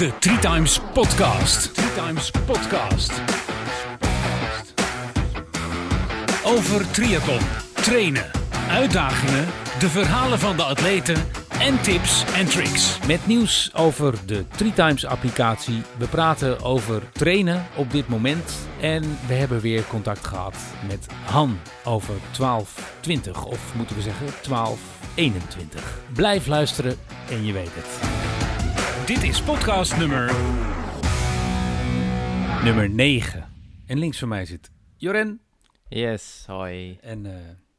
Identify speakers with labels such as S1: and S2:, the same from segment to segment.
S1: De Three Times Podcast. Three Times Podcast. Over triathlon, trainen, uitdagingen, de verhalen van de atleten en tips en tricks.
S2: Met nieuws over de Three Times applicatie. We praten over trainen op dit moment. En we hebben weer contact gehad met Han over 1220. Of moeten we zeggen 1221. Blijf luisteren en je weet het.
S1: Dit is podcast nummer...
S2: Nummer 9. En links van mij zit Joren.
S3: Yes, hoi.
S2: En eh,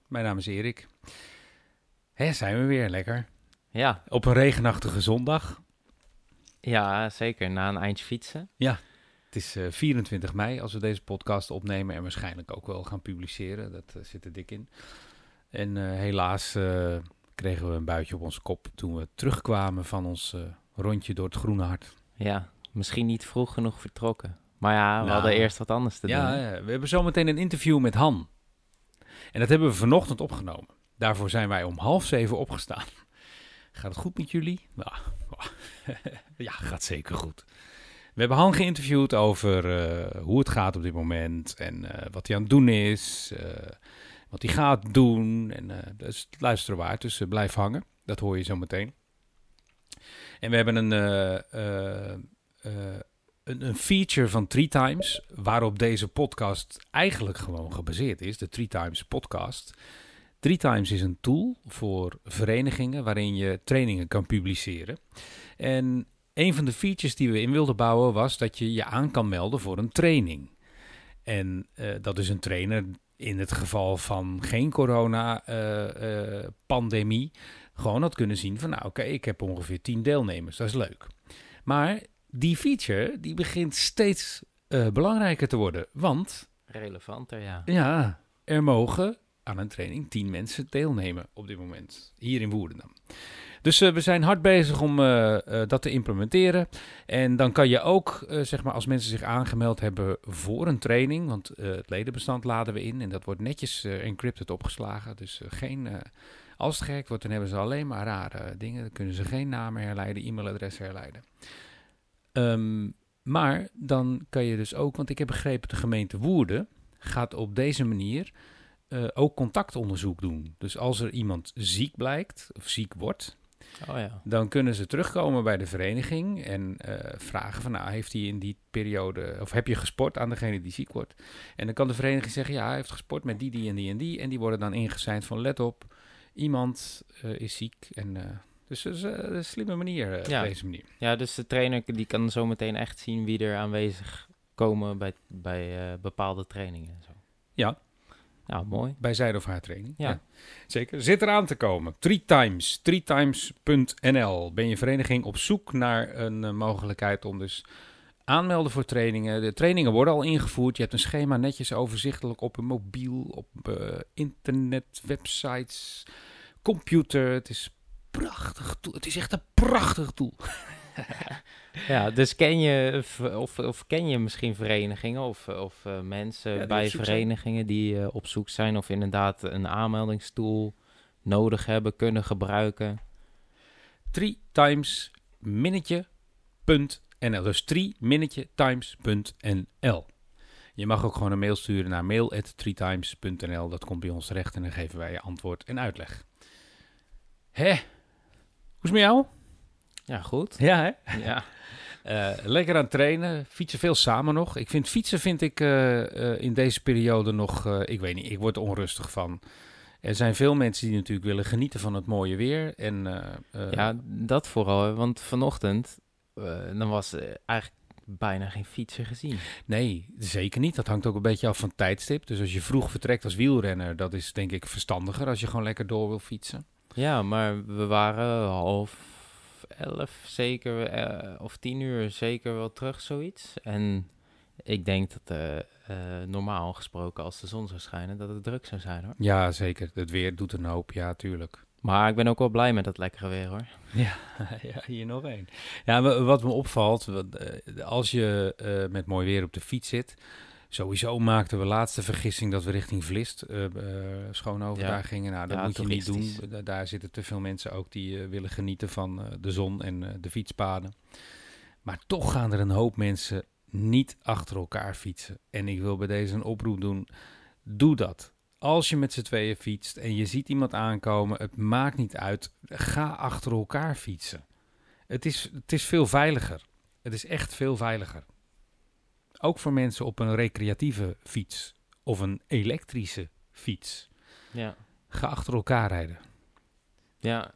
S2: mijn naam is Erik. Hè, zijn we weer lekker.
S3: Ja,
S2: Op een regenachtige zondag.
S3: ja, zeker. Na een eindje fietsen.
S2: Het is eh, 24 mei als we deze podcast opnemen en waarschijnlijk ook wel gaan publiceren. Dat eh, zit er dik in. En eh, helaas eh, kregen we een buitje op onze kop toen we terugkwamen van ons eh, rondje door het Groene Hart.
S3: Ja, misschien niet vroeg genoeg vertrokken. Maar ja, we
S2: Nou,
S3: hadden eerst wat anders te
S2: Ja,
S3: doen.
S2: ja, we hebben zometeen een interview met Han. En dat hebben we vanochtend opgenomen. Daarvoor zijn wij om half zeven opgestaan. Gaat het goed met jullie? Ja, ja gaat zeker goed. We hebben Han geïnterviewd over eh, hoe het gaat op dit moment en eh, wat hij aan het doen is, eh, wat hij gaat doen. En dus luisteren waard, dus blijf hangen. Dat hoor je zo meteen. En we hebben een, eh, eh, eh, een, een feature van Three Times, waarop deze podcast eigenlijk gewoon gebaseerd is, de Three Times podcast. Three Times is een tool voor verenigingen waarin je trainingen kan publiceren. En een van de features die we in wilden bouwen was dat je je aan kan melden voor een training. En dat is een trainer in het geval van geen corona-pandemie gewoon had kunnen zien van nou oké, ik heb ongeveer 10 deelnemers, dat is leuk. Maar die feature die begint steeds eh, belangrijker te worden, want
S3: Relevanter, ja.
S2: ja, er mogen aan een training 10 mensen deelnemen op dit moment, hier in Woerdenam. Dus eh, we zijn hard bezig om eh, dat te implementeren. En dan kan je ook, zeg maar, als mensen zich aangemeld hebben voor een training, want het ledenbestand laden we in en dat wordt netjes encrypted opgeslagen. Dus geen, als het gehackt wordt, dan hebben ze alleen maar rare dingen. Dan kunnen ze geen namen herleiden, e-mailadres herleiden. Ehm, maar dan kan je dus ook, want ik heb begrepen, de gemeente Woerden gaat op deze manier eh, ook contactonderzoek doen. Dus als er iemand ziek blijkt of ziek wordt,
S3: Oh ja.
S2: dan kunnen ze terugkomen bij de vereniging en eh, vragen van, nou, heeft hij in die periode, of heb je gesport aan degene die ziek wordt? En dan kan de vereniging zeggen, ja, hij heeft gesport met die, die en die en die. En die worden dan ingezijnd van, let op, iemand eh, is ziek. En, eh, dus dat is eh, een slimme manier, eh,
S3: Ja.
S2: op deze manier.
S3: Ja, dus de trainer die kan zo meteen echt zien wie er aanwezig komen bij, bij eh, bepaalde trainingen. en Zo.
S2: Ja.
S3: Nou, mooi.
S2: Bij zijn of haar training.
S3: Ja.
S2: Zeker. Zit eraan te komen. Three times. Threetimes.nl. Ben je vereniging op zoek naar een eh, mogelijkheid om dus aanmelden voor trainingen. De trainingen worden al ingevoerd. Je hebt een schema netjes overzichtelijk op een mobiel, op eh, internet, websites, computer. Het is prachtig tool. Het is echt een prachtig tool.
S3: Ja, dus ken je, of, of ken je misschien verenigingen of, of eh, mensen
S2: Ja,
S3: bij
S2: zijn.
S3: verenigingen die eh, op zoek zijn of inderdaad een aanmeldingstoel nodig hebben, kunnen gebruiken?
S2: Three times minnetje.nl. Dus three minnetje times.nl. Je mag ook gewoon een mail sturen naar mail@threetimes.nl. Dat komt bij ons terecht en dan geven wij je antwoord en uitleg. Hè? Hoe is het met jou?
S3: Ja, goed.
S2: Ja, hè?
S3: Ja,
S2: Eh, lekker aan het trainen. Fietsen veel samen nog. Ik vind fietsen vind ik eh, eh, in deze periode nog... ik weet niet, ik word er onrustig van. Er zijn veel mensen die natuurlijk willen genieten van het mooie weer. En,
S3: ja dat vooral. Want vanochtend, dan was eh, eigenlijk bijna geen fietser gezien.
S2: Nee, zeker niet. Dat hangt ook een beetje af van tijdstip. Dus als je vroeg vertrekt als wielrenner, dat is denk ik verstandiger als je gewoon lekker door wil fietsen.
S3: Ja, maar we waren half elf zeker, eh, of tien uur zeker wel terug, zoiets. En ik denk dat eh, eh, normaal gesproken, als de zon zou schijnen, dat het druk zou zijn hoor.
S2: Ja, zeker. Het weer doet een hoop, ja, tuurlijk.
S3: Maar ik ben ook wel blij met dat lekkere weer hoor.
S2: Ja, ja hier nog één. Ja, wa- wat me opvalt, eh, als je eh, met mooi weer op de fiets zit... Sowieso maakten we laatste vergissing dat we richting Vlist uh, uh, Schoonover
S3: Ja.
S2: daar gingen. Nou, dat
S3: Ja,
S2: moet je niet doen. Da- Daar zitten te veel mensen ook die eh, willen genieten van eh, de zon en eh, de fietspaden. Maar toch gaan er een hoop mensen niet achter elkaar fietsen. En ik wil bij deze een oproep doen. Doe dat. Als je met z'n tweeën fietst en je ziet iemand aankomen, het maakt niet uit. Ga achter elkaar fietsen. Het is, het is veel veiliger. Het is echt veel veiliger. Ook voor mensen op een recreatieve fiets of een elektrische fiets.
S3: Ja.
S2: Ga achter elkaar rijden.
S3: Ja.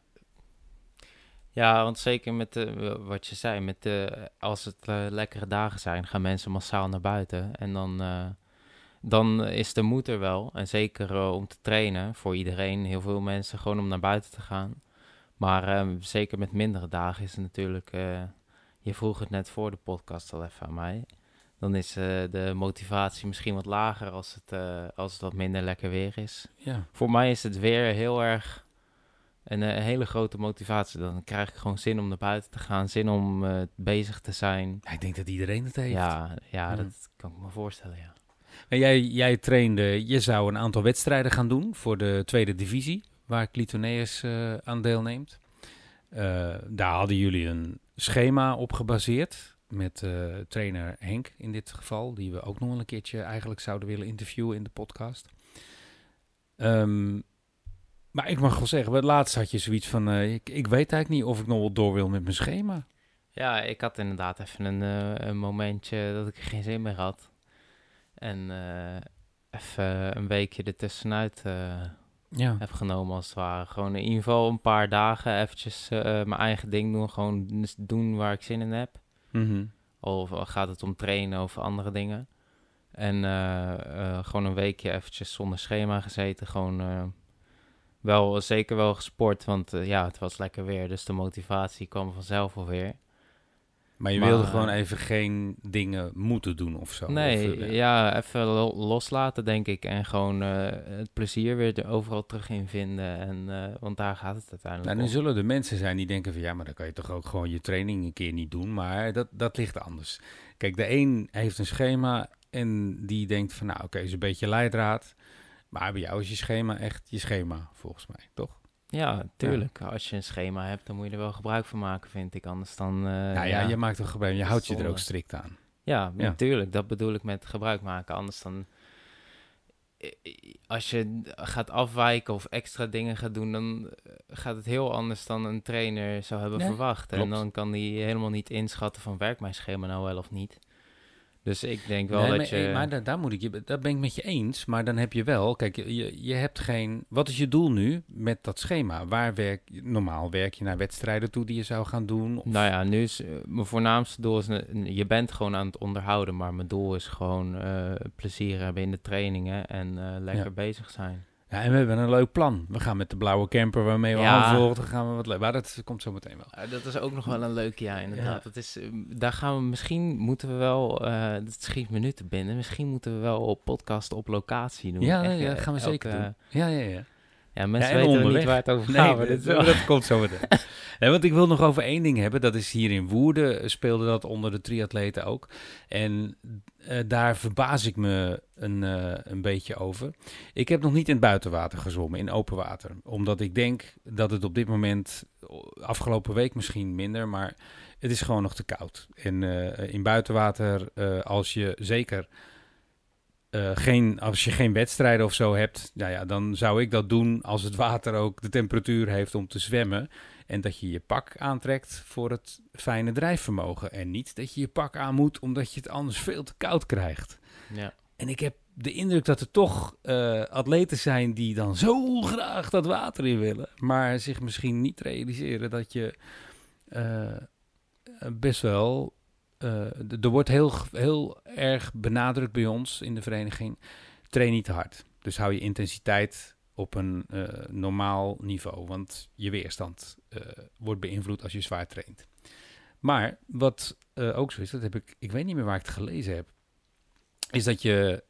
S3: Ja, want zeker met de, wat je zei, met de, als het eh, lekkere dagen zijn, gaan mensen massaal naar buiten. En dan, eh, dan is de moed er wel. En zeker eh, om te trainen voor iedereen, heel veel mensen, gewoon om naar buiten te gaan. Maar ehm, zeker met mindere dagen is het natuurlijk, eh, je vroeg het net voor de podcast al even aan mij. Dan is eh, de motivatie misschien wat lager als het, als het wat minder lekker weer is.
S2: Ja.
S3: Voor mij is het weer heel erg een, hele grote motivatie. Dan krijg ik gewoon zin om naar buiten te gaan, zin om bezig te zijn.
S2: Ik denk dat iedereen het heeft.
S3: Ja, ja,
S2: Ja.
S3: dat kan ik me voorstellen, ja.
S2: Jij, jij trainde, je zou een aantal wedstrijden gaan doen voor de tweede divisie, waar Clitoneus eh aan deelneemt. Eh, daar hadden jullie een schema op gebaseerd met eh, trainer Henk in dit geval, die we ook nog een keertje eigenlijk zouden willen interviewen in de podcast. Ehm, maar ik mag wel zeggen, laatst had je zoiets van, ik, ik weet eigenlijk niet of ik nog wel door wil met mijn schema.
S3: Ja, ik had inderdaad even een, een momentje dat ik geen zin meer had. En eh, even een weekje ertussenuit eh
S2: Ja.
S3: heb genomen als het ware. Gewoon in ieder geval een paar dagen eventjes eh, mijn eigen ding doen. Gewoon dus doen waar ik zin in heb.
S2: Mhm.
S3: Of gaat het om trainen of andere dingen. En gewoon een weekje eventjes zonder schema gezeten. Gewoon wel, zeker wel gesport, want ja, het was lekker weer. Dus de motivatie kwam vanzelf alweer.
S2: Maar je
S3: Maar,
S2: wilde
S3: eh,
S2: gewoon even geen dingen moeten doen of zo.
S3: Nee,
S2: of, eh,
S3: ja, even lo- loslaten denk ik. En gewoon eh, het plezier weer er overal terug in vinden. En, eh, want daar gaat het uiteindelijk
S2: Nou, nu
S3: om.
S2: zullen er mensen zijn die denken van ja, maar dan kan je toch ook gewoon je training een keer niet doen. Maar dat, dat ligt anders. Kijk, de een heeft een schema en die denkt van nou oké, is een beetje leidraad. Maar bij jou is je schema echt je schema, volgens mij, toch?
S3: Ja, tuurlijk. Als je een schema hebt, dan moet je er wel gebruik van maken, vind ik. Anders dan... eh,
S2: nou ja, je maakt toch gebruik, je houdt je er ook strikt aan.
S3: Ja,
S2: Ja.
S3: natuurlijk. Dat bedoel ik met gebruik maken. Anders dan... Als je gaat afwijken of extra dingen gaat doen, dan eh, gaat het heel anders dan een trainer zou hebben
S2: Nee,
S3: verwacht. En dan kan die helemaal niet inschatten van werkt mijn schema nou wel of niet. Dus ik denk wel
S2: Nee,
S3: dat
S2: maar,
S3: je...
S2: maar daar, daar moet ik je, dat ben ik met je eens. Maar dan heb je wel, kijk, je- je, je hebt geen. Wat is je doel nu met dat schema? Waar werk normaal werk je naar wedstrijden toe die je zou gaan doen? Of,
S3: Nou ja, nu is eh, mijn voornaamste doel is, je bent gewoon aan het onderhouden, maar mijn doel is gewoon eh, plezier hebben in de trainingen en eh, lekker
S2: Ja.
S3: bezig zijn.
S2: Ja, en we hebben een leuk plan. We gaan met de blauwe camper waarmee we
S3: Ja.
S2: aanvolgen. Dan gaan we wat leuk. Maar dat komt zo meteen wel.
S3: Uh, dat is ook nog wel een leuke, ja, inderdaad.
S2: Ja.
S3: Dat is, eh, daar gaan we misschien, moeten we wel, eh dat schiet me nu te binnen, misschien moeten we wel op podcast op locatie doen.
S2: Ja,
S3: Echt,
S2: ja,
S3: eh,
S2: dat gaan we zeker doen. Ja, ja, ja.
S3: Ja, mensen
S2: Ja, en
S3: weten
S2: onderweg.
S3: niet waar het over
S2: Nee,
S3: gaat. maar
S2: dat, komt zo meteen. Nee, want ik wil nog over één ding hebben. Dat is hier in Woerden speelde dat onder de triatleten ook. En eh, daar verbaas ik me een, eh, een beetje over. Ik heb nog niet in het buitenwater gezwommen, in open water. Omdat ik denk dat het op dit moment, afgelopen week misschien minder, maar het is gewoon nog te koud. En eh, in buitenwater, eh, als je zeker eh, geen, als je geen wedstrijden of zo hebt, nou ja, dan zou ik dat doen als het water ook de temperatuur heeft om te zwemmen. En dat je je pak aantrekt voor het fijne drijfvermogen. En niet dat je je pak aan moet omdat je het anders veel te koud krijgt.
S3: Ja.
S2: En ik heb de indruk dat er toch eh, atleten zijn die dan zo graag dat water in willen. Maar zich misschien niet realiseren dat je eh, best wel. Eh, er wordt heel, heel erg benadrukt bij ons in de vereniging. Train niet te hard. Dus hou je intensiteit op een eh, normaal niveau. Want je weerstand eh, wordt beïnvloed als je zwaar traint. Maar wat ook zo is, dat heb ik, ik weet niet meer waar ik het gelezen heb, is dat je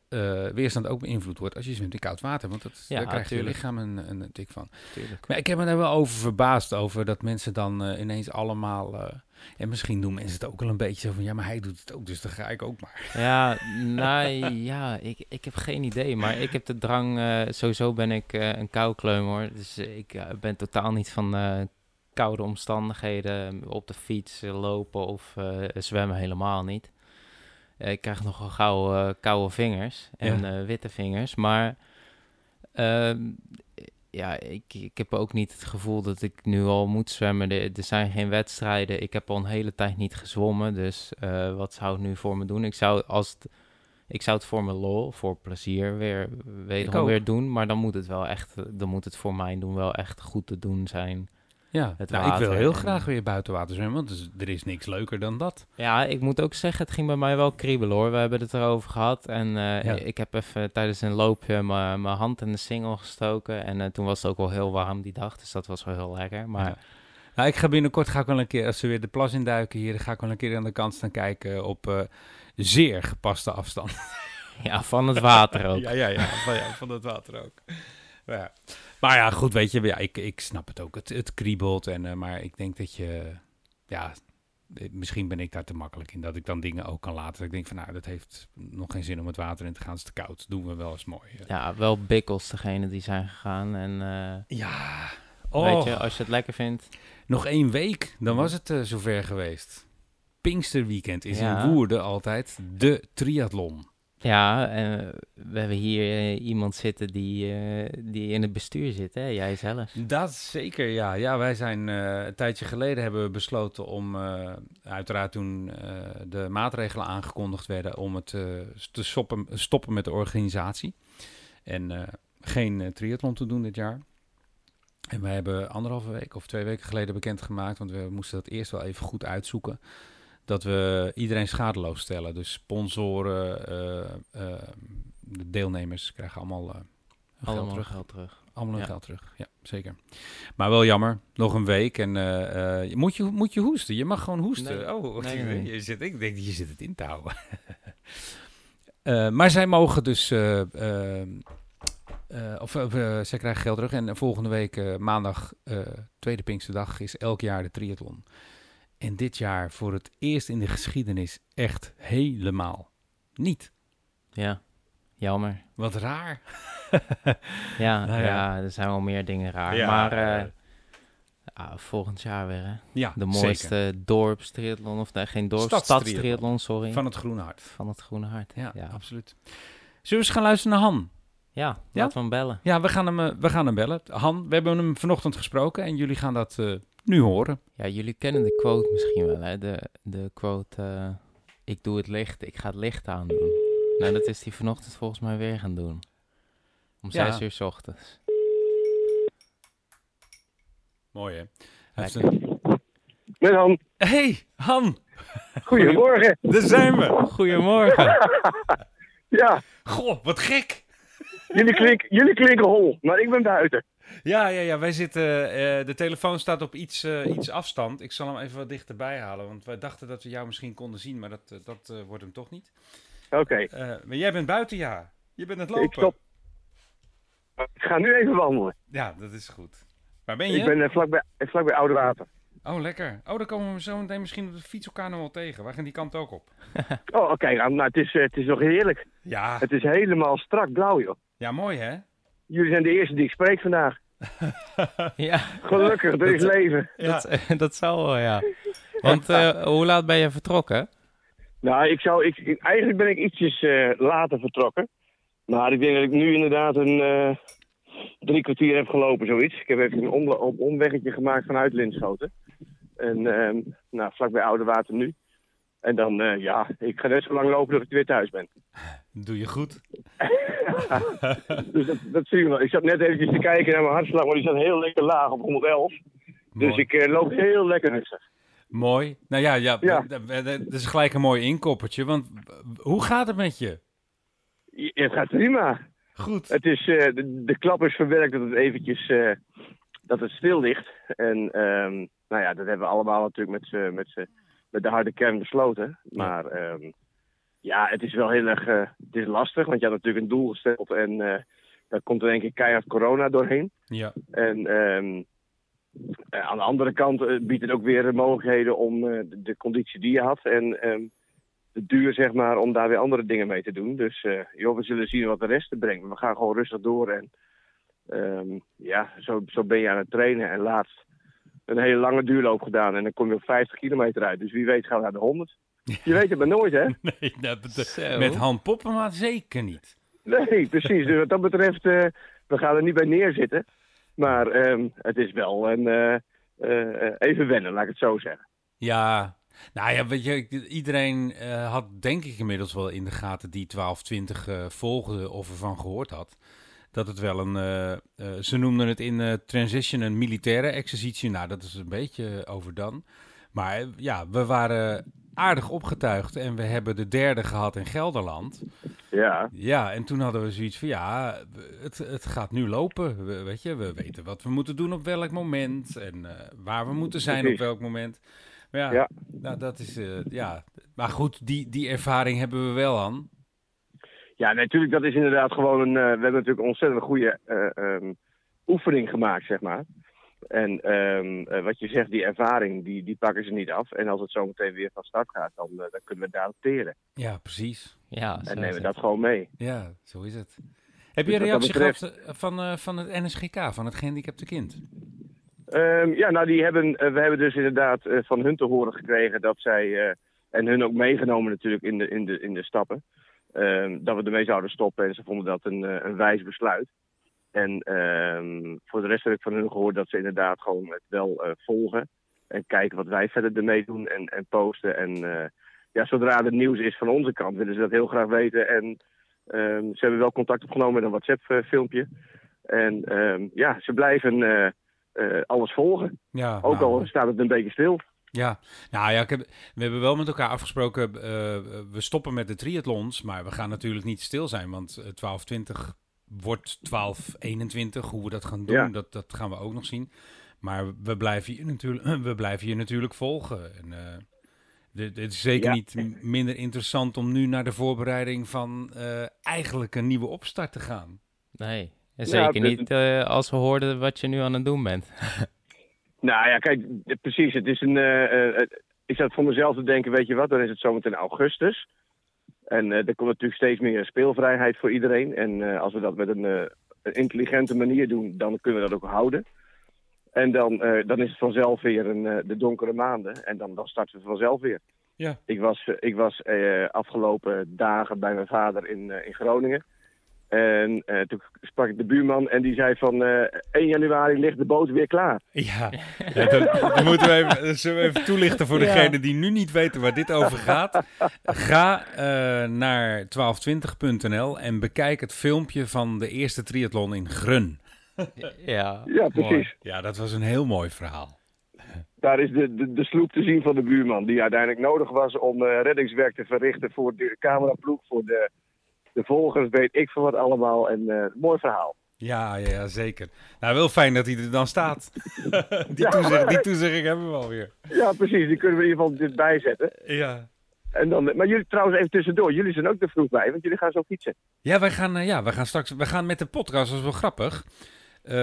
S2: weerstand ook beïnvloed wordt als je zwemt in koud water. Want dat,
S3: Ja,
S2: daar krijgt je lichaam een, een tik van.
S3: Tuurlijk.
S2: Maar ik heb me daar wel over verbaasd over dat mensen dan ineens allemaal. En misschien doen mensen het ook wel een beetje zo van ja, maar hij doet het ook, dus dan ga ik ook maar.
S3: Ja, nou ja, ik, ik heb geen idee. Maar ik heb de drang, eh, sowieso ben ik eh, een koukleum hoor. Dus ik eh, ben totaal niet van koude omstandigheden op de fiets lopen of zwemmen helemaal niet. Ik krijg nogal gauw koude vingers en
S2: Ja.
S3: witte vingers. Maar ehm, ja, ik, ik heb ook niet het gevoel dat ik nu al moet zwemmen. Er, er zijn geen wedstrijden. Ik heb al een hele tijd niet gezwommen. Dus eh, wat zou het nu voor me doen? Ik zou, als het, ik zou het voor mijn lol, voor plezier weer, wederom
S2: ook.
S3: weer doen. Maar dan moet het wel echt, dan moet het voor mij doen wel echt goed te doen zijn.
S2: Ja,
S3: Het
S2: nou, ik wil heel
S3: en-
S2: graag weer buiten water zwemmen, want er is niks leuker dan dat.
S3: Ja, ik moet ook zeggen, het ging bij mij wel kriebelen hoor. We hebben het erover gehad. En eh,
S2: Ja.
S3: ik heb even tijdens een loopje mijn mijn hand in de singel gestoken. En eh, toen was het ook wel heel warm die dag. Dus dat was wel heel lekker. Maar
S2: Ja. Nou, ik ga binnenkort ga ik wel een keer, als ze weer de plas induiken hier, dan ga ik wel een keer aan de kant staan kijken op eh, zeer gepaste afstand.
S3: ja, van het water ook.
S2: Ja, ja, ja, van, ja, van het water ook. Maar ja, maar ja goed, weet je, ja, ik, ik snap het ook. Het, het kriebelt, en, eh, maar ik denk dat je, ja, eh, misschien ben ik daar te makkelijk in, dat ik dan dingen ook kan laten. Dat ik denk van, nou, dat heeft nog geen zin om het water in te gaan, het is te koud. Doen we wel eens mooi. eh.
S3: Ja, wel bikkels degene die zijn gegaan. En
S2: Ja,
S3: weet
S2: oh,
S3: je, als je het lekker vindt.
S2: nog één week, dan was het zover geweest. Pinksterweekend is
S3: Ja.
S2: in Woerden altijd de triathlon.
S3: Ja, en we hebben hier eh, iemand zitten die, eh, die in het bestuur zit, hè? Jij zelf.
S2: Dat zeker, ja. Ja, wij zijn eh, een tijdje geleden hebben we besloten om, eh, uiteraard toen eh, de maatregelen aangekondigd werden, om het eh, te stoppen, stoppen met de organisatie. En eh, geen eh, triathlon te doen dit jaar. En wij hebben anderhalve week of twee weken geleden bekendgemaakt, want we moesten dat eerst wel even goed uitzoeken, dat we iedereen schadeloos stellen. Dus sponsoren, eh, de deelnemers krijgen allemaal eh, geld
S3: Allemaal
S2: terug.
S3: geld terug.
S2: Allemaal
S3: Ja.
S2: geld terug, ja, zeker. Maar wel jammer, nog een week en moet, je, moet je hoesten? Je mag gewoon hoesten.
S3: Nee.
S2: Oh,
S3: Nee, nee, nee.
S2: Je zit, ik denk dat je zit het in te houden. Maar zij mogen dus, of zij krijgen geld terug. En volgende week, maandag, tweede Pinksterdag, is elk jaar de triathlon. En dit jaar voor het eerst in de geschiedenis echt helemaal niet.
S3: Ja, jammer.
S2: Wat raar.
S3: Ja,
S2: Nou ja.
S3: ja. er zijn wel meer dingen raar.
S2: Ja,
S3: maar eh, ah, volgend jaar weer, hè?
S2: Ja,
S3: De mooiste dorpstriathlon, of nee, geen dorp,
S2: Stadstriathlon.
S3: stadstriathlon, sorry.
S2: Van het Groene Hart.
S3: Van het Groene Hart.
S2: Ja,
S3: ja.
S2: absoluut. Zullen we eens gaan luisteren naar Han?
S3: Ja,
S2: Ja?
S3: laten we hem bellen.
S2: Ja, we gaan hem, eh, we gaan hem bellen. Han, we hebben hem vanochtend gesproken en jullie gaan dat eh, nu horen.
S3: Ja, jullie kennen de quote misschien wel, hè? De, de quote, eh, ik doe het licht, ik ga het licht aandoen. Nou, dat is hij vanochtend volgens mij weer gaan doen. Om
S2: Ja.
S3: zes uur 's ochtends.
S2: Mooi hè? Heeft een-
S4: Met Han.
S2: Hey, Han,
S4: Goedemorgen.
S2: daar zijn we.
S3: Goedemorgen.
S4: Ja,
S2: Goh, wat gek.
S4: jullie, klink, jullie klinken hol, maar ik ben buiten.
S2: Ja, ja, ja, wij zitten, eh, de telefoon staat op iets, eh, iets afstand. Ik zal hem even wat dichterbij halen, want wij dachten dat we jou misschien konden zien, maar dat, eh, dat eh, wordt hem toch niet.
S4: Oké,
S2: Eh, maar jij bent buiten, ja. Je bent aan het lopen.
S4: ik stop. Ik ga nu even wandelen.
S2: Ja, dat is goed. Waar ben je?
S4: Ik ben eh, vlakbij, eh, vlakbij Oude Water.
S2: Oh, lekker. Oh, dan komen we zo meteen misschien op de fiets elkaar nog wel tegen. Wij gaan die kant ook op.
S4: Oh, oké. nou, nou, het, is, eh, het is nog heerlijk.
S2: Ja,
S4: Het is helemaal strak blauw, joh.
S2: ja mooi hè?
S4: Jullie zijn de eerste die ik spreek vandaag.
S3: ja,
S4: Gelukkig, er is leven.
S2: Ja.
S3: dat, dat zal wel, ja. Want eh, hoe laat ben je vertrokken?
S4: Nou, ik zou, ik, eigenlijk ben ik ietsjes eh, later vertrokken. Maar ik denk dat ik nu inderdaad een eh, drie kwartier heb gelopen, zoiets. Ik heb even een om, om- omweggetje gemaakt vanuit Linschoten. En ehm, nou, vlakbij Oude Water nu. En dan, eh, ja, ik ga net zo lang lopen dat ik weer thuis ben.
S2: Doe je goed.
S4: Dus dat, dat zie je wel. Ik zat net eventjes te kijken naar mijn hartslag, maar die staat heel lekker laag op 111. Dus
S2: Mooi.
S4: ik eh, loop heel lekker rustig.
S2: Mooi. Nou ja, ja,
S4: Ja.
S2: dat is gelijk een mooi inkoppertje. Want hoe gaat het met je?
S4: Ja, het gaat prima.
S2: Goed.
S4: Het is, eh, de, de klap is verwerkt dat het eventjes dat het stil ligt. En ehm, nou ja, dat hebben we allemaal natuurlijk met, z'n- met, de harde kern besloten. Maar ehm, ja, het is wel heel erg eh, het is lastig, want je had natuurlijk een doel gesteld en eh daar komt er een keer keihard corona doorheen.
S2: Ja.
S4: En ehm, eh, aan de andere kant biedt het ook weer mogelijkheden om de, de conditie die je had en ehm, de duur, zeg maar, om daar weer andere dingen mee te doen. Dus joh, we zullen zien wat de rest brengt. We gaan gewoon rustig door en ja, zo, zo ben je aan het trainen. En laatst een hele lange duurloop gedaan. En dan kom je op 50 kilometer uit. Dus wie weet gaan we naar de 100. Je weet het maar nooit, hè?
S2: Nee, dat bet-
S3: Zo.
S2: met Han Poppema zeker niet.
S4: Nee, precies. Dus wat dat betreft, eh, we gaan er niet bij neerzitten. Maar ehm, het is wel een, eh, eh, even wennen, laat ik het zo zeggen.
S2: Ja, nou ja, weet je, iedereen eh, had denk ik inmiddels wel in de gaten die 1220 eh volgde of ervan gehoord had. Dat het wel een, eh, eh, ze noemden het in eh, Transition een militaire exercitie. Nou, dat is een beetje overdone. Maar ja, we waren aardig opgetuigd en we hebben de derde gehad in Gelderland.
S4: Ja,
S2: Ja, en toen hadden we zoiets van, ja, het, het gaat nu lopen. We, weet je, we weten wat we moeten doen op welk moment en waar we moeten zijn
S4: Precies.
S2: op welk moment. Maar ja,
S4: Ja.
S2: Nou, dat is, ja. Maar goed, die, die ervaring hebben we wel aan.
S4: Ja natuurlijk, dat is inderdaad gewoon een... eh, we hebben natuurlijk een ontzettend goede eh, ehm, oefening gemaakt, zeg maar. En ehm, eh, wat je zegt, die ervaring, die, die pakken ze niet af. En als het zo meteen weer van start gaat, dan, dan kunnen we daarop teren.
S2: Ja, precies.
S3: Ja, zo
S4: En nemen
S3: het.
S4: dat gewoon mee.
S2: Ja, zo is het. Heb je
S4: Dus
S2: een
S4: wat dat
S2: reactie
S4: betreft-
S2: gehad eh, van, eh, van het NSGK, van het gehandicapte kind?
S4: Ehm, ja, nou, die hebben, we hebben dus inderdaad eh, van hun te horen gekregen dat zij, eh, en hun ook meegenomen natuurlijk in de, in de, in de stappen, dat we ermee zouden stoppen. En ze vonden dat een, eh, een wijs besluit. En ehm, voor de rest heb ik van hun gehoord dat ze inderdaad gewoon het wel eh, volgen. En kijken wat wij verder ermee doen en, en posten. En eh, ja, zodra er nieuws is van onze kant, willen ze dat heel graag weten. En ehm, ze hebben wel contact opgenomen met een WhatsApp-filmpje. En ehm, ja, ze blijven alles volgen.
S2: Ja,
S4: Ook
S2: nou,
S4: al staat het een beetje stil.
S2: Ja, nou ja, ik heb, we hebben wel met elkaar afgesproken, eh, we stoppen met de triathlons, maar we gaan natuurlijk niet stil zijn, want eh, 1220 wordt 1221. Hoe we dat gaan doen,
S4: Ja.
S2: dat, dat gaan we ook nog zien. Maar we blijven je natuurlijk, we blijven je natuurlijk volgen. En, eh, dit, dit is zeker
S4: Ja.
S2: niet minder interessant om nu naar de voorbereiding van eh, eigenlijk een nieuwe opstart te gaan.
S3: Nee, en
S4: Ja,
S3: zeker niet eh, als we hoorden wat je nu aan het doen bent.
S4: Nou ja, kijk, precies. Het is een, eh, eh, ik zat voor mezelf te denken, weet je wat, dan is het zometeen augustus. En eh, er komt natuurlijk steeds meer speelvrijheid voor iedereen. En eh, als we dat met een, eh, een intelligente manier doen, dan kunnen we dat ook houden. En dan, eh, dan is het vanzelf weer een, eh, de donkere maanden. En dan, dan starten we vanzelf weer.
S2: Ja.
S4: Ik was, eh, ik was eh, afgelopen dagen bij mijn vader in, eh, in Groningen. En eh, toen sprak ik de buurman en die zei van eh 1 januari ligt de boot weer klaar.
S2: Ja, ja dat, dat moeten we even, dat zullen we even toelichten voor
S3: Ja.
S2: degenen die nu niet weten waar dit over gaat. Ga eh, naar 1220.nl en bekijk het filmpje van de eerste triathlon in Grun.
S3: ja,
S4: Ja, precies.
S3: mooi.
S2: Ja, dat was een heel mooi verhaal.
S4: Daar is de, de, de sloep te zien van de buurman, die uiteindelijk nodig was om eh, reddingswerk te verrichten voor de cameraploeg, voor de, de volgers, weet ik veel wat allemaal. En eh, mooi verhaal.
S2: Ja, ja, ja, zeker. Nou, wel fijn dat hij er dan staat. die, toezegging, die toezegging hebben we alweer.
S4: Ja, precies, die kunnen we in ieder geval dit bijzetten.
S2: Ja.
S4: En dan, maar jullie trouwens even tussendoor, jullie zijn ook er vroeg bij, want jullie gaan zo fietsen.
S2: Ja, wij gaan, eh, ja, wij gaan straks. We gaan met de podcast, dat is wel grappig. Eh,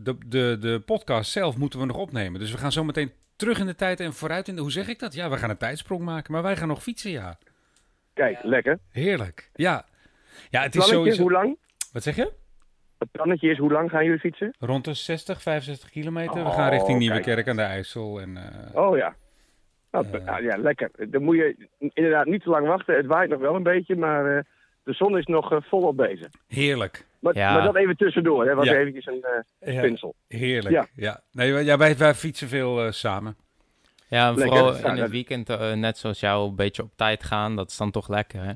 S2: de, de, de podcast zelf moeten we nog opnemen. Dus we gaan zo meteen terug in de tijd en vooruit in de. Hoe zeg ik dat? Ja, we gaan een tijdsprong maken. Maar wij gaan nog fietsen, ja.
S4: Kijk, lekker.
S2: Heerlijk. Ja. Ja, het is
S4: hoe lang?
S2: Wat zeg je?
S4: Het plannetje is, hoe lang gaan jullie fietsen?
S2: Rond de 60, 65 kilometer. we
S4: Oh,
S2: gaan richting
S4: kijk.
S2: Nieuwekerk aan de IJssel. En, eh,
S4: Oh ja. Nou,
S2: Eh.
S4: nou, ja, lekker. Dan moet je inderdaad niet te lang wachten. Het waait nog wel een beetje, maar eh, de zon is nog volop bezig.
S2: Heerlijk.
S4: Maar,
S3: Ja.
S4: maar dat even tussendoor, hè. Was
S2: Ja.
S4: eventjes een eh
S2: Ja,
S4: pinsel.
S2: heerlijk. Ja.
S4: Ja.
S2: Nee, wij- ja, wij, wij fietsen veel eh, samen.
S3: Ja, en
S4: Lekker.
S3: vooral
S4: Ja,
S3: in het weekend, net zoals jou, een beetje op tijd gaan. Dat is dan toch lekker, hè?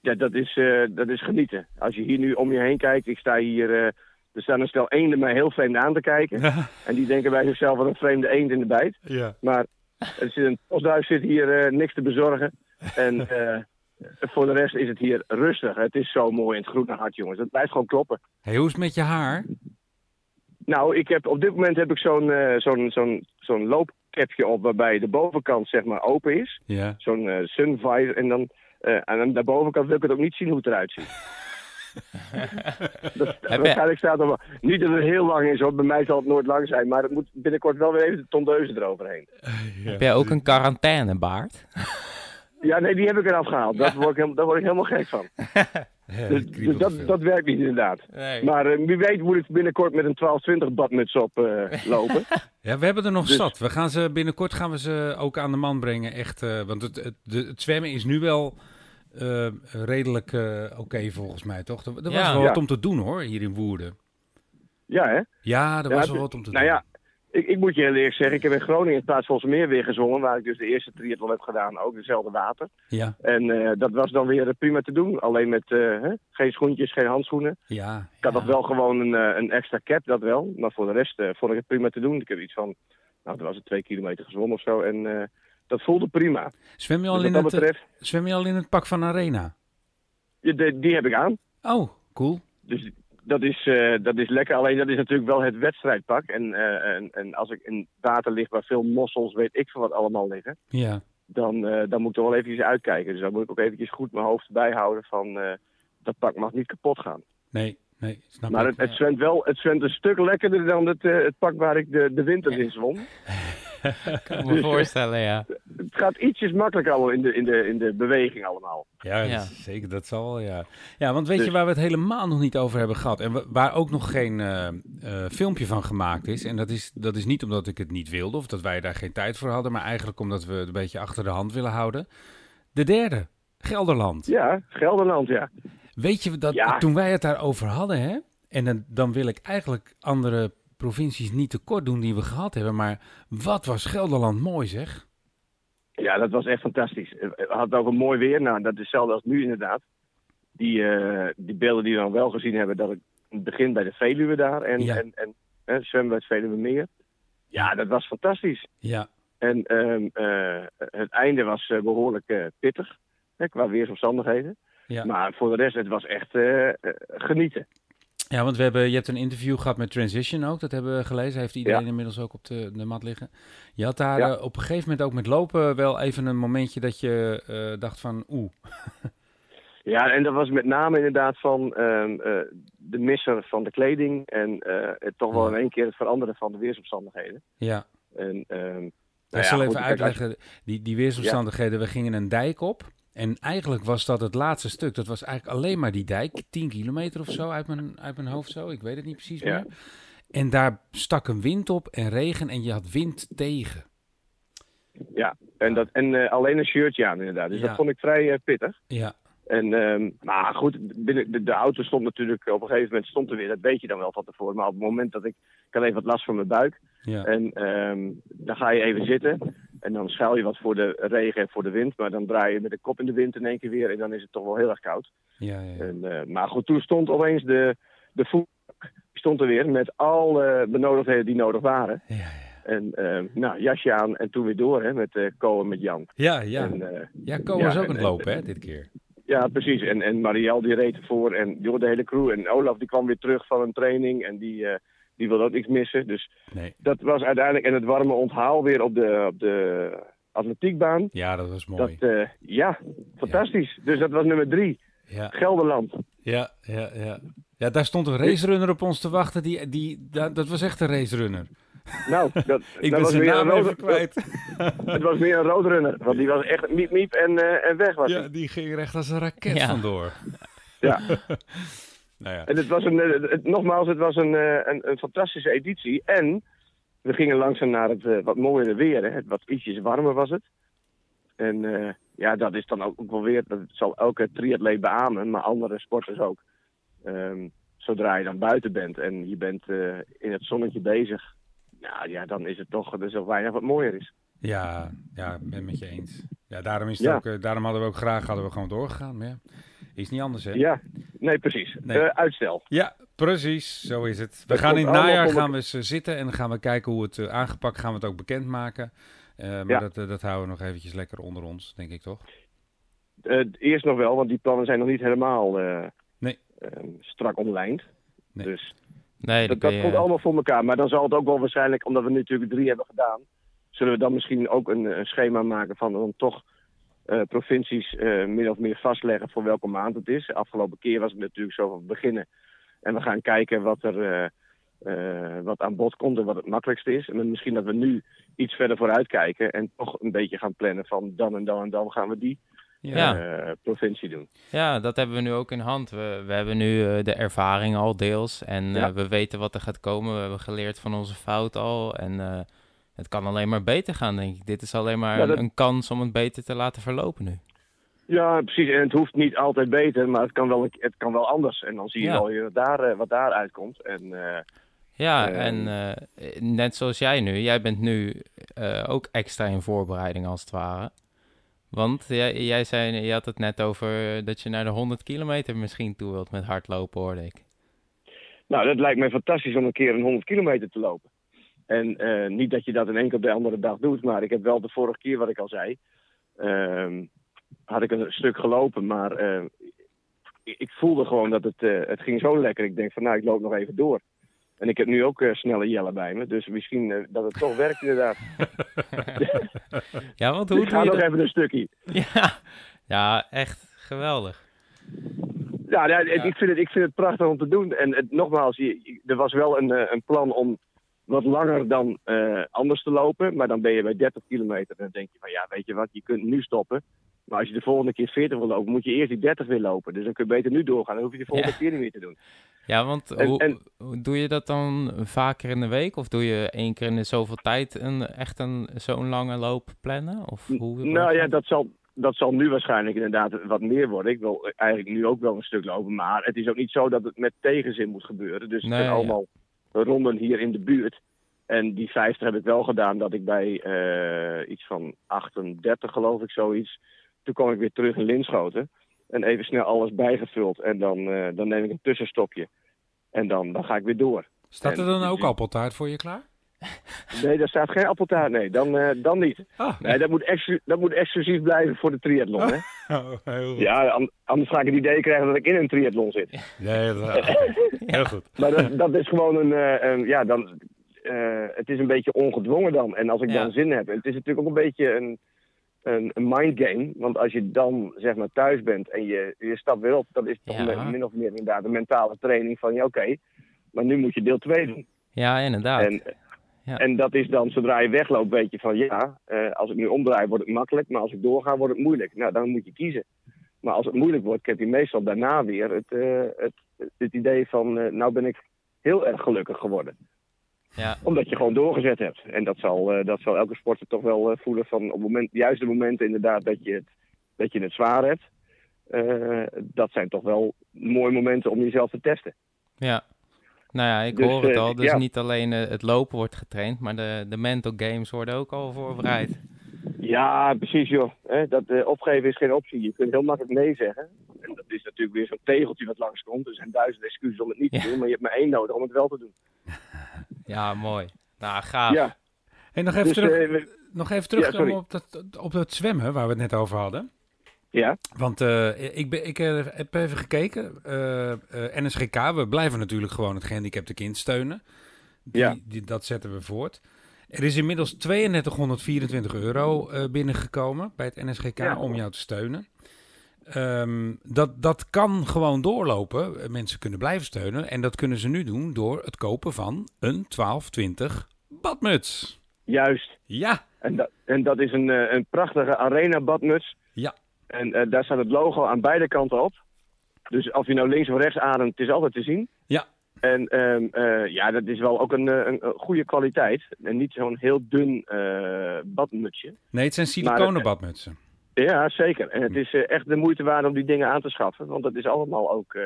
S4: Ja, dat is, eh, dat is genieten. Als je hier nu om je heen kijkt, ik sta hier... eh, er staan een stel eenden mij heel vreemd aan te kijken. En die denken bij zichzelf wat een vreemde eend in de bijt.
S2: ja.
S4: Maar er zit een postduif zit hier eh, niks te bezorgen. En eh, voor de rest is het hier rustig. Het is zo mooi in het groene hart, jongens. Het blijft gewoon kloppen.
S2: Hey, hoe is het met je haar?
S4: Nou, ik heb, op dit moment heb ik zo'n zo'n zo'n zo'n loopkepje op waarbij de bovenkant zeg maar open is.
S2: Ja.
S4: Zo'n sunvisor. En dan eh, aan de bovenkant wil ik het ook niet zien hoe het eruit ziet. dat,
S3: Heb je-
S4: waarschijnlijk staat er wel... Niet dat het heel lang is hoor, bij mij zal het nooit lang zijn. Maar het moet binnenkort wel weer even de tondeuzen eroverheen.
S3: Heb jij ook een quarantainebaard?
S4: Ja, nee, die heb ik eraf gehaald. Dat word ik, helemaal- daar word ik helemaal gek van.
S2: Ja,
S4: Dus, dus dat, dat werkt niet inderdaad.
S3: Nee.
S4: Maar eh, wie weet moet ik binnenkort met een 1220 badmuts op eh, lopen.
S2: Ja, we hebben er nog
S4: Dus-
S2: zat. We gaan ze binnenkort gaan we ze ook aan de man brengen. Echt, eh, want het, het, het zwemmen is nu wel eh, redelijk eh, oké volgens mij, toch? Er, er was wel
S4: Ja.
S2: wat om te doen hoor, hier in Woerden.
S4: Ja, hè?
S2: Ja, er
S4: Ja,
S2: was wel wat om te
S4: Nou
S2: doen.
S4: ja, ik, ik moet je heel eerlijk zeggen, ik heb in Groningen het Plaatsvolsmeer weer gezongen, waar ik dus de eerste triathlon heb gedaan, ook dezelfde water.
S2: Ja,
S4: En eh, dat was dan weer prima te doen, alleen met eh, hè, geen schoentjes, geen handschoenen.
S2: ja.
S4: Ik had
S2: ja.
S4: nog wel gewoon een, eh, een extra cap, dat wel, maar voor de rest vond ik het prima te doen. Ik heb iets van, nou, dat was het twee kilometer gezwommen of zo, en dat voelde prima.
S2: Zwem je, al
S4: Dus
S2: in
S4: wat dat
S2: het,
S4: betreft,
S2: zwem je al in het pak van Arena?
S4: ja, de- die heb ik aan.
S2: Oh, cool.
S4: Dus dat is, eh, dat is lekker. Alleen dat is natuurlijk wel het wedstrijdpak. En, eh, en, en als ik in water lig waar veel mossels, weet ik van wat allemaal liggen.
S2: Ja,
S4: Dan, eh, dan moet ik er wel eventjes uitkijken. Dus dan moet ik ook eventjes goed mijn hoofd bijhouden van... dat pak mag niet kapot gaan.
S2: nee, nee, snap
S4: maar het, het zwemt wel het zwemt een stuk lekkerder dan het, het pak waar ik de, de winter in zwom.
S3: kan me voorstellen, ja.
S4: Het gaat ietsjes makkelijker allemaal in de, in de, in de beweging allemaal.
S2: Ja,
S3: Ja.
S2: dat is- zeker, dat zal wel, ja. Ja, want weet je
S4: Dus-
S2: waar we het helemaal nog niet over hebben gehad? En wa- waar ook nog geen eh, eh, filmpje van gemaakt is. En dat is, dat is niet omdat ik het niet wilde of dat wij daar geen tijd voor hadden. Maar eigenlijk omdat we het een beetje achter de hand willen houden. De derde, Gelderland.
S4: Ja, Gelderland, ja.
S2: Weet je, dat,
S4: Ja.
S2: toen wij het daarover hadden, hè? En dan, dan wil ik eigenlijk andere provincies niet tekort doen die we gehad hebben. Maar wat was Gelderland mooi, zeg.
S4: Ja, dat was echt fantastisch. Eh, We hadden ook een mooi weer. Nou, dat is hetzelfde als nu inderdaad. Die, eh, die beelden die we dan wel gezien hebben, dat ik het begin bij de Veluwe daar en,
S2: Ja.
S4: en, en eh, zwemmen bij het Veluwe Meer. Ja, dat was fantastisch.
S2: Ja,
S4: En ehm, eh, het einde was eh, behoorlijk eh, pittig, hè, qua weersomstandigheden.
S2: ja.
S4: Maar voor de rest, het was echt eh, eh, genieten.
S2: Ja, want we hebben, je hebt een interview gehad met Transition ook. Dat hebben we gelezen. Heeft iedereen inmiddels ook op de, de mat liggen. Je had daar
S4: Ja.
S2: eh, op een gegeven moment ook met lopen wel even een momentje dat je eh, dacht van oeh.
S4: Ja, en dat was met name inderdaad van ehm, eh, de misser van de kleding en het toch wel in één keer het veranderen van de weersomstandigheden.
S2: Ja,
S4: En, ehm,
S2: ik
S4: nou
S2: zal
S4: ja,
S2: even
S4: goed,
S2: uitleggen. Die, die weersomstandigheden, we gingen een dijk op. En eigenlijk was dat het laatste stuk. Dat was eigenlijk alleen maar die dijk. 10 kilometer of zo uit mijn, uit mijn hoofd zo. Ik weet het niet precies
S4: Ja.
S2: meer. En daar stak een wind op en regen en je had wind tegen.
S4: Ja, en, dat, en eh, alleen een shirtje aan inderdaad. Dus
S2: Ja.
S4: dat vond ik vrij eh, pittig.
S2: Ja,
S4: En, ehm, maar goed, binnen, de, de auto stond natuurlijk op een gegeven moment stond er weer. Dat weet je dan wel van tevoren. Maar op het moment dat ik... Ik had even wat last van mijn buik.
S2: ja,
S4: En ehm, dan ga je even zitten. En dan schuil je wat voor de regen en voor de wind. Maar dan draai je met de kop in de wind in één keer weer. En dan is het toch wel heel erg koud.
S2: ja, ja.
S4: En, eh, maar goed, toen stond opeens de, de voet stond er weer met alle benodigdheden die nodig waren.
S2: Ja, ja.
S4: En ehm, nou, jasje aan en toen weer door hè, met uh, Ko en met Jan.
S2: Ja, ja.
S4: En, eh,
S2: Ja, Ko
S4: Ja,
S2: was ook
S4: en-
S2: aan het
S4: en-
S2: lopen, hè, dit keer.
S4: ja, precies. En, en Marielle die reed ervoor en joh, de hele crew. En Olaf die kwam weer terug van een training en die, eh, die wilde ook niks missen. Dus
S2: Nee.
S4: dat was uiteindelijk... En het warme onthaal weer op de, op de atletiekbaan.
S2: Ja, dat was mooi.
S4: Dat, eh, ja, fantastisch. Dus dat was nummer drie.
S2: Ja,
S4: Gelderland.
S2: ja, ja, ja. Ja, daar stond een racerunner op ons te wachten. Die, die, dat, dat was echt een racerunner.
S4: Nou, dat,
S2: Ik
S4: dat
S2: ben
S4: was weer
S2: naam
S4: een rode,
S2: kwijt.
S4: Het was meer een roodrunner. Want die was echt miep miep en, eh, en weg was
S2: Ja,
S4: hij.
S2: die ging er echt als een raket
S3: Ja.
S2: vandoor.
S4: Ja.
S2: Nou ja.
S4: En het was een, eh, het, nogmaals, het was een, eh, een, een fantastische editie. En we gingen langzaam naar het eh, wat mooiere weer. Hè. Het wat ietsjes warmer was het. En ja, dat is dan ook, ook wel weer, dat zal elke triatleet beamen, maar andere sporters ook. Ehm, zodra je dan buiten bent en je bent in het zonnetje bezig, nou ja, dan is het toch, er is weinig wat mooier is.
S2: Ja, ja, ben het met je eens. Ja, daarom, is het
S4: Ja.
S2: ook, daarom hadden we ook graag hadden we gewoon doorgegaan. Maar ja, is niet anders, hè?
S4: Ja, nee, precies.
S2: Nee.
S4: Eh, uitstel.
S2: Ja, precies. Zo is het. We
S4: Dat
S2: gaan in het najaar gaan we eens eh, zitten en dan gaan we kijken hoe het eh, aangepakt gaan we het ook bekendmaken. Eh maar
S4: Ja.
S2: dat, dat houden we nog eventjes lekker onder ons, denk ik toch?
S4: Eh, eerst nog wel, want die plannen zijn nog niet helemaal eh,
S2: Nee.
S4: ehm, strak omlijnd.
S2: Nee.
S4: Dus
S3: Nee,
S4: dat, komt allemaal voor elkaar. Maar dan zal het ook wel waarschijnlijk, omdat we nu natuurlijk drie hebben gedaan, zullen we dan misschien ook een, een schema maken van dan toch eh, provincies eh, min of meer vastleggen voor welke maand het is. De afgelopen keer was het natuurlijk zo van beginnen. En we gaan kijken wat er eh, wat aan bod komt en wat het makkelijkste is. En dan misschien dat we nu iets verder vooruit kijken en toch een beetje gaan plannen van dan en dan en dan gaan we die
S3: Ja.
S4: provincie doen.
S3: Ja, dat hebben we nu ook in hand. We, we hebben nu de ervaring al deels en
S4: Ja.
S3: we weten wat er gaat komen. We hebben geleerd van onze fout al en het kan alleen maar beter gaan, denk ik. Dit is alleen maar
S4: Ja, dat-
S3: een, een kans om het beter te laten verlopen nu.
S4: Ja, precies. En het hoeft niet altijd beter, maar het kan wel, het kan wel anders. En dan zie je
S3: Ja.
S4: wel wat daar, eh, wat daar uitkomt. En eh,
S3: Ja,
S4: Ehm.
S3: en eh, net zoals jij nu. Jij bent nu eh, ook extra in voorbereiding als het ware. Want jij, jij zei, je had het net over dat je naar de 100 kilometer misschien toe wilt met hardlopen, hoorde ik.
S4: nou, dat lijkt mij fantastisch om een keer een 100 kilometer te lopen. En eh, niet dat je dat in één keer op de andere dag doet, maar ik heb wel de vorige keer, wat ik al zei, ehm, had ik een stuk gelopen, maar eh, ik, ik voelde gewoon dat het, eh, het ging zo lekker. Ik denk van, nou, ik loop nog even door. En ik heb nu ook snelle jellen bij me, dus misschien dat het toch werkt inderdaad.
S3: Ja, want
S4: Dus
S3: hoe
S4: ik
S3: doe
S4: ga nog
S3: dat?
S4: even een stukje.
S3: Ja, ja, echt geweldig.
S4: Ja, ja,
S3: Ja.
S4: Ik, vind het, ik vind het prachtig om te doen. En het, nogmaals, er was wel een, een plan om wat langer dan eh, anders te lopen. Maar dan ben je bij 30 kilometer. En dan denk je van ja, weet je wat, je kunt nu stoppen. Maar als je de volgende keer 40 wil lopen, moet je eerst die 30 weer lopen. Dus dan kun je beter nu doorgaan. Dan hoef je de volgende
S3: Ja.
S4: keer niet meer te doen.
S3: Ja, want
S4: En-
S3: hoe,
S4: en-
S3: doe je dat dan vaker in de week? Of doe je één keer in de zoveel tijd een, echt een, zo'n lange loop plannen? Of hoe,
S4: nou ja, dat zal, dat zal nu waarschijnlijk inderdaad wat meer worden. Ik wil eigenlijk nu ook wel een stuk lopen. Maar het is ook niet zo dat het met tegenzin moet gebeuren. Dus het
S3: Nee,
S4: zijn
S3: ja.
S4: Ronden hier in de buurt. En die 50 heb ik wel gedaan dat ik bij eh, iets van 38 geloof ik zoiets. Toen kwam ik weer terug in Linschoten. En even snel alles bijgevuld. En dan, eh, dan neem ik een tussenstopje. En dan, dan ga ik weer door.
S2: Staat er
S4: En-
S2: dan ook appeltaart voor je klaar?
S4: Nee, daar staat geen appeltaart. Nee, dan, eh, dan niet.
S2: Ah,
S4: Nee, dat moet, dat moet exclusief blijven voor de triathlon. Hè?
S2: oh, heel goed.
S4: Ja, an- anders ga ik het idee krijgen dat ik in een triathlon zit.
S2: Nee, dat- heel goed.
S4: Maar dat, dat is gewoon een, eh, een- ja, dan, eh, het is een beetje ongedwongen dan. En als ik
S3: Ja.
S4: dan zin heb, het is natuurlijk ook een beetje een, een, een mindgame. Want als je dan zeg maar thuis bent en je, je stapt weer op, dat is toch
S3: Ja.
S4: min- of meer inderdaad een mentale training van, ja oké, maar nu moet je deel 2 doen.
S3: Ja, inderdaad.
S4: En,
S3: Ja.
S4: en dat is dan, zodra je wegloopt, weet je van ja, eh, als ik nu omdraai wordt het makkelijk, maar als ik doorga wordt het moeilijk. Nou, dan moet je kiezen. Maar als het moeilijk wordt, heb je meestal daarna weer het, eh, het, het idee van, eh, nou ben ik heel erg gelukkig geworden.
S3: ja.
S4: Omdat je gewoon doorgezet hebt. En dat zal, dat zal elke sporter toch wel voelen van op het moment, juist de momenten inderdaad dat je het, dat je het zwaar hebt. dat zijn toch wel mooie momenten om jezelf te testen.
S3: Ja. Nou ja, ik
S4: Dus,
S3: hoor het
S4: eh,
S3: al. Dus
S4: ja.
S3: niet alleen eh, het lopen wordt getraind, maar de, de mental games worden ook al voorbereid.
S4: Ja, precies joh. Hè, dat, eh, opgeven is geen optie. Je kunt heel makkelijk nee zeggen. En dat is natuurlijk weer zo'n tegeltje wat langskomt. Er zijn duizend excuses om het niet te doen, maar je hebt maar één nodig om het wel te doen.
S3: Ja, mooi. Nou, gaaf.
S4: Ja,
S2: Hey, nog even
S4: dus
S2: terug,
S4: we-
S2: nog even terugkomen
S4: sorry.
S2: op, dat, op dat zwemmen waar we het net over hadden.
S4: Ja,
S2: Want eh, ik, ben, ik eh, heb even gekeken. eh, NSGK, we blijven natuurlijk gewoon het gehandicapte kind steunen. Die,
S4: Ja.
S2: die, dat zetten we voort. Er is inmiddels 3224 euro binnengekomen bij het NSGK
S4: Ja.
S2: om jou te steunen. Ehm, dat, dat kan gewoon doorlopen. Mensen kunnen blijven steunen. En dat kunnen ze nu doen door het kopen van een 1220 badmuts.
S4: juist.
S2: Ja,
S4: En dat, en dat is een, een prachtige arena badmuts.
S2: Ja.
S4: En eh, daar staat het logo aan beide kanten op. Dus of je nou links of rechts ademt, het is altijd te zien.
S2: Ja.
S4: En ehm, eh, ja, dat is wel ook een, eh, een, een goede kwaliteit. En niet zo'n heel dun eh, badmutsje.
S2: nee, het zijn siliconen badmutsen.
S4: Ja, zeker. En het is eh, echt de moeite waard om die dingen aan te schaffen. Want dat is allemaal ook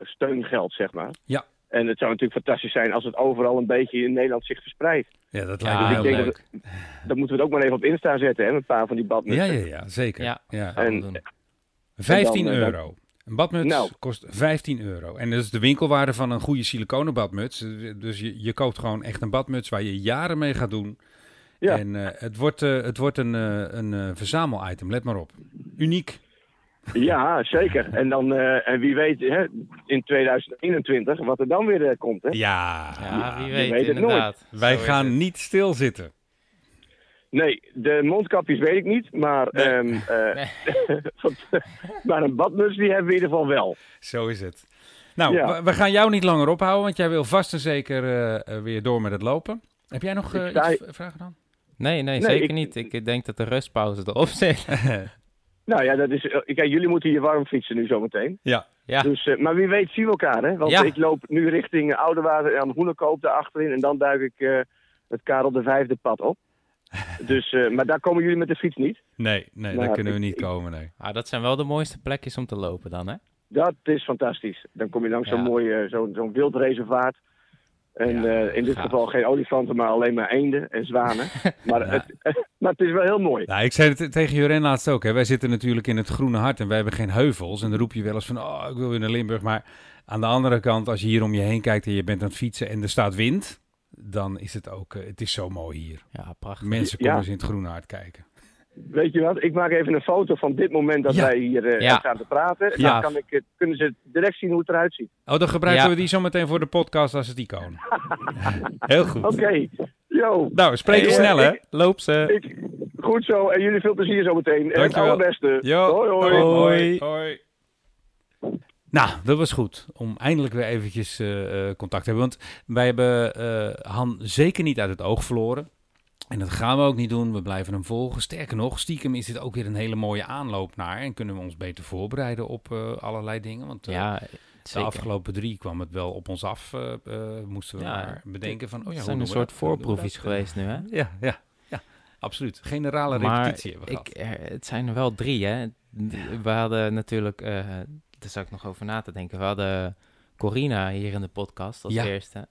S4: steungeld, zeg maar.
S2: Ja.
S4: En het zou natuurlijk fantastisch zijn als het overal een beetje in Nederland zich verspreidt.
S2: Ja, dat
S3: Ja,
S2: lijkt me
S4: ik
S2: heel leuk.
S4: dat Dan moeten we het ook maar even op Insta zetten, hè, met een paar van die
S2: Ja,
S4: badmutsen.
S2: ja, ja, zeker.
S3: Ja.
S2: Ja.
S3: Gaan we
S4: En-
S3: doen.
S2: 15
S4: En dan, eh,
S2: euro. Een badmuts
S4: Nou.
S2: kost 15 euro. En dat is de winkelwaarde van een goede siliconen badmuts. Dus je, je koopt gewoon echt een badmuts waar je jaren mee gaat doen.
S4: Ja.
S2: En eh, het wordt, eh, het wordt een, eh, een eh, verzamelitem, let maar op. Uniek.
S4: Ja, zeker. En, dan, eh, en wie weet hè, in 2021 wat er dan weer eh, komt. Hè?
S2: Ja,
S3: Ja, wie weet,
S4: weet het
S3: inderdaad.
S2: wij
S3: Zo
S2: gaan niet stilzitten.
S4: Nee, de mondkapjes weet ik niet. Maar,
S2: Nee.
S4: ehm, eh,
S3: Nee.
S4: maar een badmuts die hebben we in ieder geval wel.
S2: Zo is het. Nou,
S4: Ja.
S2: we, we gaan jou niet langer ophouden, want jij wil vast en zeker weer door met het lopen. Heb jij nog eh, iets vragen dan?
S3: Nee, nee,
S4: Nee,
S3: zeker
S4: ik-
S3: niet. Ik denk dat de rustpauze erop zit.
S4: Nou ja, dat is, eh, kijk, jullie moeten hier warm fietsen nu zometeen.
S2: Ja.
S3: Ja,
S4: Dus, eh, maar wie weet zien we elkaar, hè? Want
S3: Ja.
S4: ik loop nu richting Oudewater en Hoenekoop daar achterin. En dan duik ik eh, het Karel de Vijfde pad op. Dus, eh, maar daar komen jullie met de fiets niet.
S2: Nee, nee,
S4: Nou,
S2: daar kunnen we niet
S4: ik-
S2: komen, nee.
S3: Ah, dat zijn wel de mooiste plekjes om te lopen dan, hè?
S4: Dat is fantastisch. Dan kom je langs
S3: Ja.
S4: zo'n mooi zo'n zo'n wildreservaat. En
S3: Ja,
S4: eh, in dit
S3: gaaf.
S4: geval geen olifanten, maar alleen maar eenden en zwanen. maar,
S2: Ja.
S4: het, maar het is wel heel mooi.
S2: Nou, ik zei het tegen Joren laatst ook. Hè. Wij zitten natuurlijk in het groene hart en wij hebben geen heuvels. En dan roep je wel eens van, oh, ik wil weer naar Limburg. Maar aan de andere kant, als je hier om je heen kijkt en je bent aan het fietsen en er staat wind, dan is het ook, eh, het is zo mooi hier.
S3: Ja, prachtig.
S2: Mensen
S4: Ja.
S2: komen eens in het groene hart kijken.
S4: Weet je wat? Ik maak even een foto van dit moment dat
S2: Ja.
S4: wij hier eh,
S3: Ja.
S4: staan te praten.
S3: Ja.
S4: Dan kan ik, het- kunnen ze direct zien hoe het eruit ziet.
S2: Oh, dan gebruiken
S3: Ja.
S2: we die zo meteen voor de podcast als het die komen. Heel goed.
S4: Oké, yo.
S2: Nou, spreek je
S4: Hey,
S2: snel,
S4: eh,
S2: hè?
S3: Loop ze.
S4: Ik, goed zo, en jullie veel plezier zo meteen. En het
S2: Dankjewel.
S4: allerbeste. Hoi, hoi.
S3: Hoi.
S2: hoi. Nou, dat was goed. Om eindelijk weer eventjes eh, eh, contact te hebben. Want wij hebben eh, Han zeker niet uit het oog verloren. En dat gaan we ook niet doen. We blijven hem volgen. Sterker nog, stiekem is dit ook weer een hele mooie aanloop naar. En kunnen we ons beter voorbereiden op eh, allerlei dingen. Want eh,
S3: Ja,
S2: de
S3: zeker.
S2: afgelopen drie kwam het wel op ons af. eh, moesten we
S3: Ja,
S2: maar bedenken van... Oh ja,
S3: Het zijn een soort voorproefjes geweest nu, hè?
S2: Ja, ja, ja. Absoluut. Generale
S3: Maar
S2: repetitie hebben we
S3: ik, er- het zijn er wel drie, hè? We hadden natuurlijk, daar zat ik nog over na te denken. We hadden Corina hier in de podcast als
S2: Ja.
S3: eerste.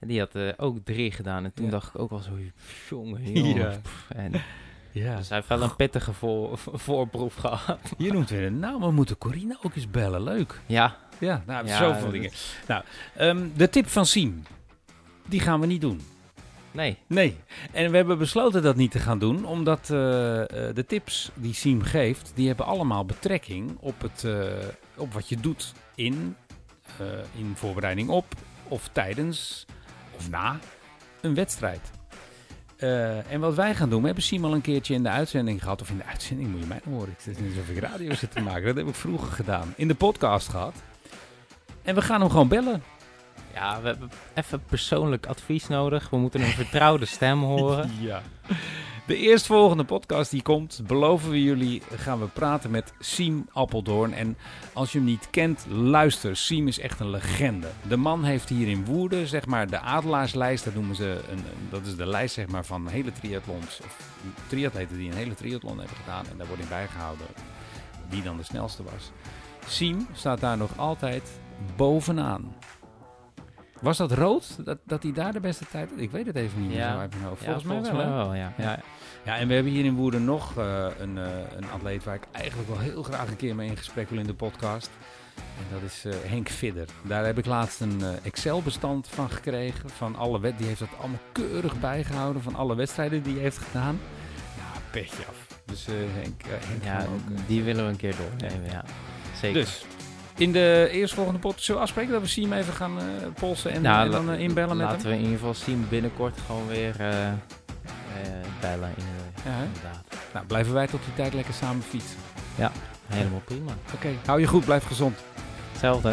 S3: En die had eh, ook drie gedaan. En toen
S2: Ja.
S3: dacht ik ook wel zo, jongen, jongen. En,
S2: Ja.
S3: dus hij heeft wel een pittige voor, voorproef gehad.
S2: Je noemt weer een naam. We moeten Corina ook eens bellen. Leuk.
S3: Ja,
S2: Ja, nou,
S3: Ja,
S2: zoveel dingen. Nou, ehm, de tip van Siem. Die gaan we niet doen.
S3: nee.
S2: Nee. En we hebben besloten dat niet te gaan doen, omdat eh, eh, de tips die Siem geeft, die hebben allemaal betrekking op, het, op wat je doet in, in voorbereiding op, of tijdens, of na een wedstrijd. Eh, en wat wij gaan doen, we hebben Siem al een keertje in de uitzending gehad, of in de uitzending moet je mij nou horen, het is niet alsof ik radio zit te maken, dat heb ik vroeger gedaan, in de podcast gehad. En we gaan hem gewoon bellen.
S3: Ja, we hebben even persoonlijk advies nodig. We moeten een vertrouwde stem horen.
S2: Ja. De eerstvolgende podcast die komt, beloven we jullie, gaan we praten met Siem Appeldoorn. En als je hem niet kent, luister. Siem is echt een legende. De man heeft hier in Woerden, zeg maar, de adelaarslijst. Dat noemen ze, een, dat is de lijst zeg maar, van hele triathlons. Of triatleten die een hele triathlon hebben gedaan. En daar wordt in bijgehouden wie dan de snelste was. Siem staat daar nog altijd bovenaan. Was dat rood? Dat, dat hij daar de beste tijd had? Ik weet het even niet meer
S3: Ja.
S2: zo uit mijn hoofd.
S3: Ja,
S2: Volgens, mij wel,
S3: ja. ja.
S2: Ja, en we hebben hier in Woerden nog eh, een, eh, een atleet waar ik eigenlijk wel heel graag een keer mee in gesprek wil in de podcast. En dat is eh, Henk Vidder. Daar heb ik laatst een Excel-bestand van gekregen. Van alle wet, die heeft dat allemaal keurig bijgehouden. Van alle wedstrijden die hij heeft gedaan. Ja, petje af. Dus Henk, Henk
S3: Ja,
S2: ook,
S3: die willen we een keer doornemen, ja. Zeker.
S2: Dus, in de eerstvolgende pot we afspreken dat we Siem even gaan eh, polsen en,
S3: Nou,
S2: en dan eh, inbellen met
S3: Laten
S2: hem?
S3: we in ieder geval zien binnenkort gewoon weer eh, bellen. In,
S2: Ja,
S3: inderdaad.
S2: Nou, blijven wij tot die tijd lekker samen fietsen.
S3: Helemaal prima.
S2: Oké, hou je goed, blijf gezond.
S3: Hetzelfde.